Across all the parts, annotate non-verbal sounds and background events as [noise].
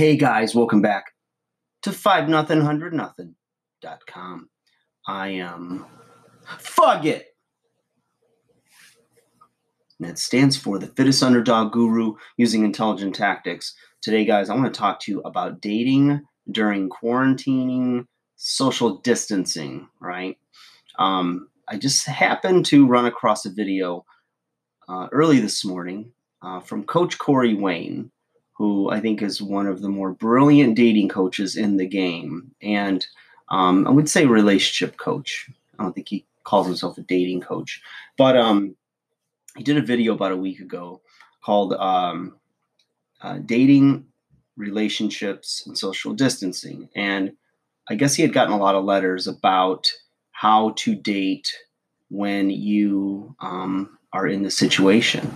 Hey guys, welcome back to five nothing hundred nothing dot com. I am Fug it. And that stands for the fittest underdog guru using intelligent tactics. Today, guys, I want to talk to you about dating during quarantining, social distancing, right? Um, I just happened to run across a video uh, early this morning uh, from Coach Corey Wayne, who I think is one of the more brilliant dating coaches in the game. And um, I would say relationship coach. I don't think he calls himself a dating coach, but um, he did a video about a week ago called um, uh, Dating, Relationships, and Social Distancing. And I guess he had gotten a lot of letters about how to date when you um, are in the situation.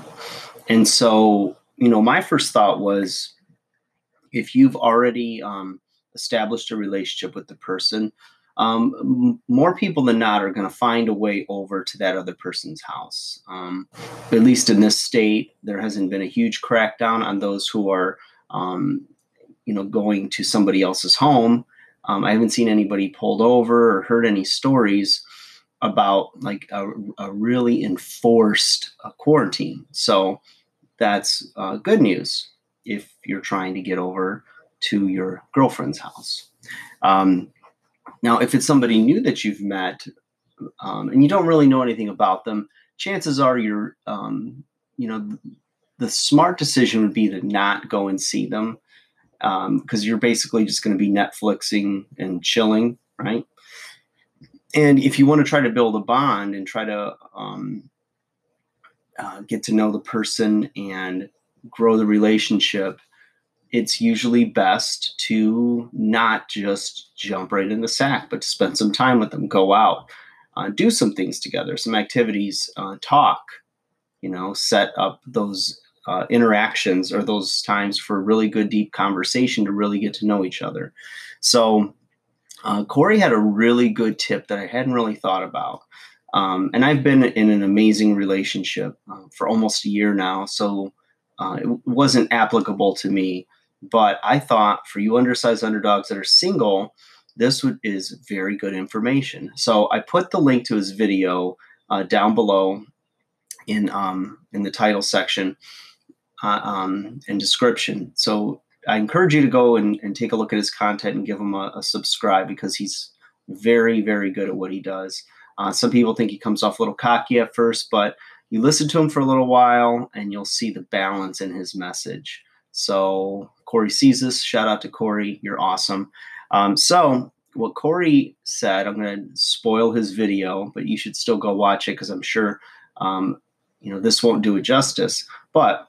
And so, you know, my first thought was if you've already um, established a relationship with the person, um, more people than not are going to find a way over to that other person's house. Um, at least in this state, there hasn't been a huge crackdown on those who are, um, you know, going to somebody else's home. Um, I haven't seen anybody pulled over or heard any stories about like a, a really enforced uh, quarantine. So that's uh, good news if you're trying to get over to your girlfriend's house. Um, now, if it's somebody new that you've met um, and you don't really know anything about them, chances are you're, um, you know, the smart decision would be to not go and see them because um, you're basically just going to be Netflixing and chilling, right? And if you want to try to build a bond and try to um, uh, get to know the person and grow the relationship, it's usually best to not just jump right in the sack, but to spend some time with them, go out, uh, do some things together, some activities, uh, talk, you know, set up those uh, interactions or those times for really good, deep conversation to really get to know each other. So, uh, Corey had a really good tip that I hadn't really thought about. Um, and I've been in an amazing relationship uh, for almost a year now. So, uh, it wasn't applicable to me but I thought for you undersized underdogs that are single, this would, is very good information. So I put the link to his video uh, down below in um, in the title section uh, um, and description. So I encourage you to go and, and take a look at his content and give him a, a subscribe because he's very very good at what he does. Uh, some people think he comes off a little cocky at first, but you listen to him for a little while and you'll see the balance in his message. So Corey sees this. Shout out to Corey. You're awesome. Um, so what Corey said, I'm going to spoil his video, but you should still go watch it because I'm sure um, you know this won't do it justice. But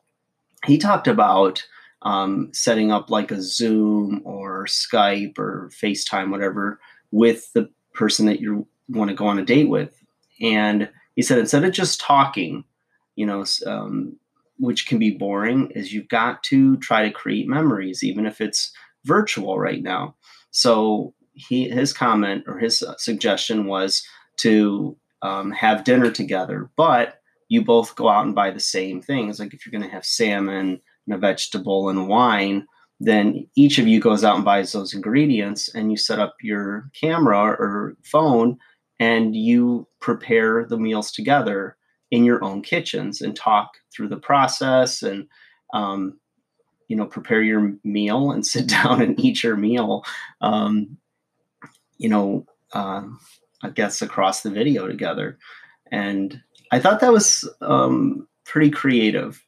he talked about um, setting up like a Zoom or Skype or FaceTime, whatever, with the person that you want to go on a date with. And he said instead of just talking, you know, um, which can be boring, is you've got to try to create memories, even if it's virtual right now. So he his comment or his suggestion was to um, have dinner together, but you both go out and buy the same things. Like if you're going to have salmon and a vegetable and wine, then each of you goes out and buys those ingredients, and you set up your camera or phone, and you prepare the meals together in your own kitchens and talk through the process and um, you know prepare your meal and [laughs] sit down and eat your meal um, you know uh, i guess across the video together. And i thought that was um, pretty creative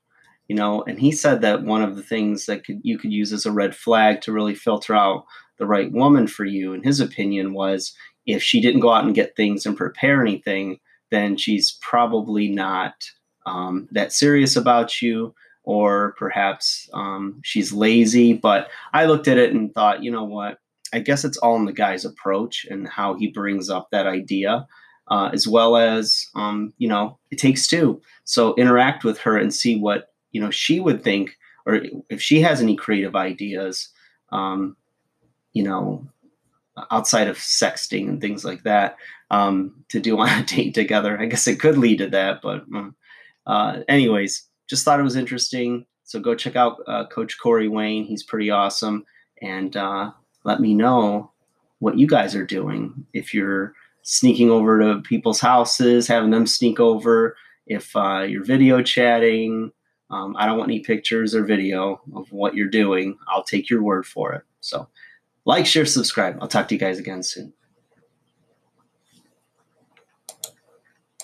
you know and he said that one of the things that could, you could use as a red flag to really filter out the right woman for you in his opinion was if she didn't go out and get things and prepare anything then she's probably not um, that serious about you, or perhaps um, she's lazy. But I looked at it and thought, you know what? I guess it's all in the guy's approach and how he brings up that idea, uh, as well as, um, you know, it takes two. So interact with her and see what, you know, she would think, or if she has any creative ideas, um, you know, outside of sexting and things like that um, to do [laughs] on a date together. I guess it could lead to that, but um, uh, anyways, just thought it was interesting. So go check out uh, Coach Corey Wayne. He's pretty awesome. and uh, let me know what you guys are doing. If you're sneaking over to people's houses, having them sneak over, if uh, you're video chatting, um, I don't want any pictures or video of what you're doing. I'll take your word for it. So, like, share, subscribe. I'll talk to you guys again soon.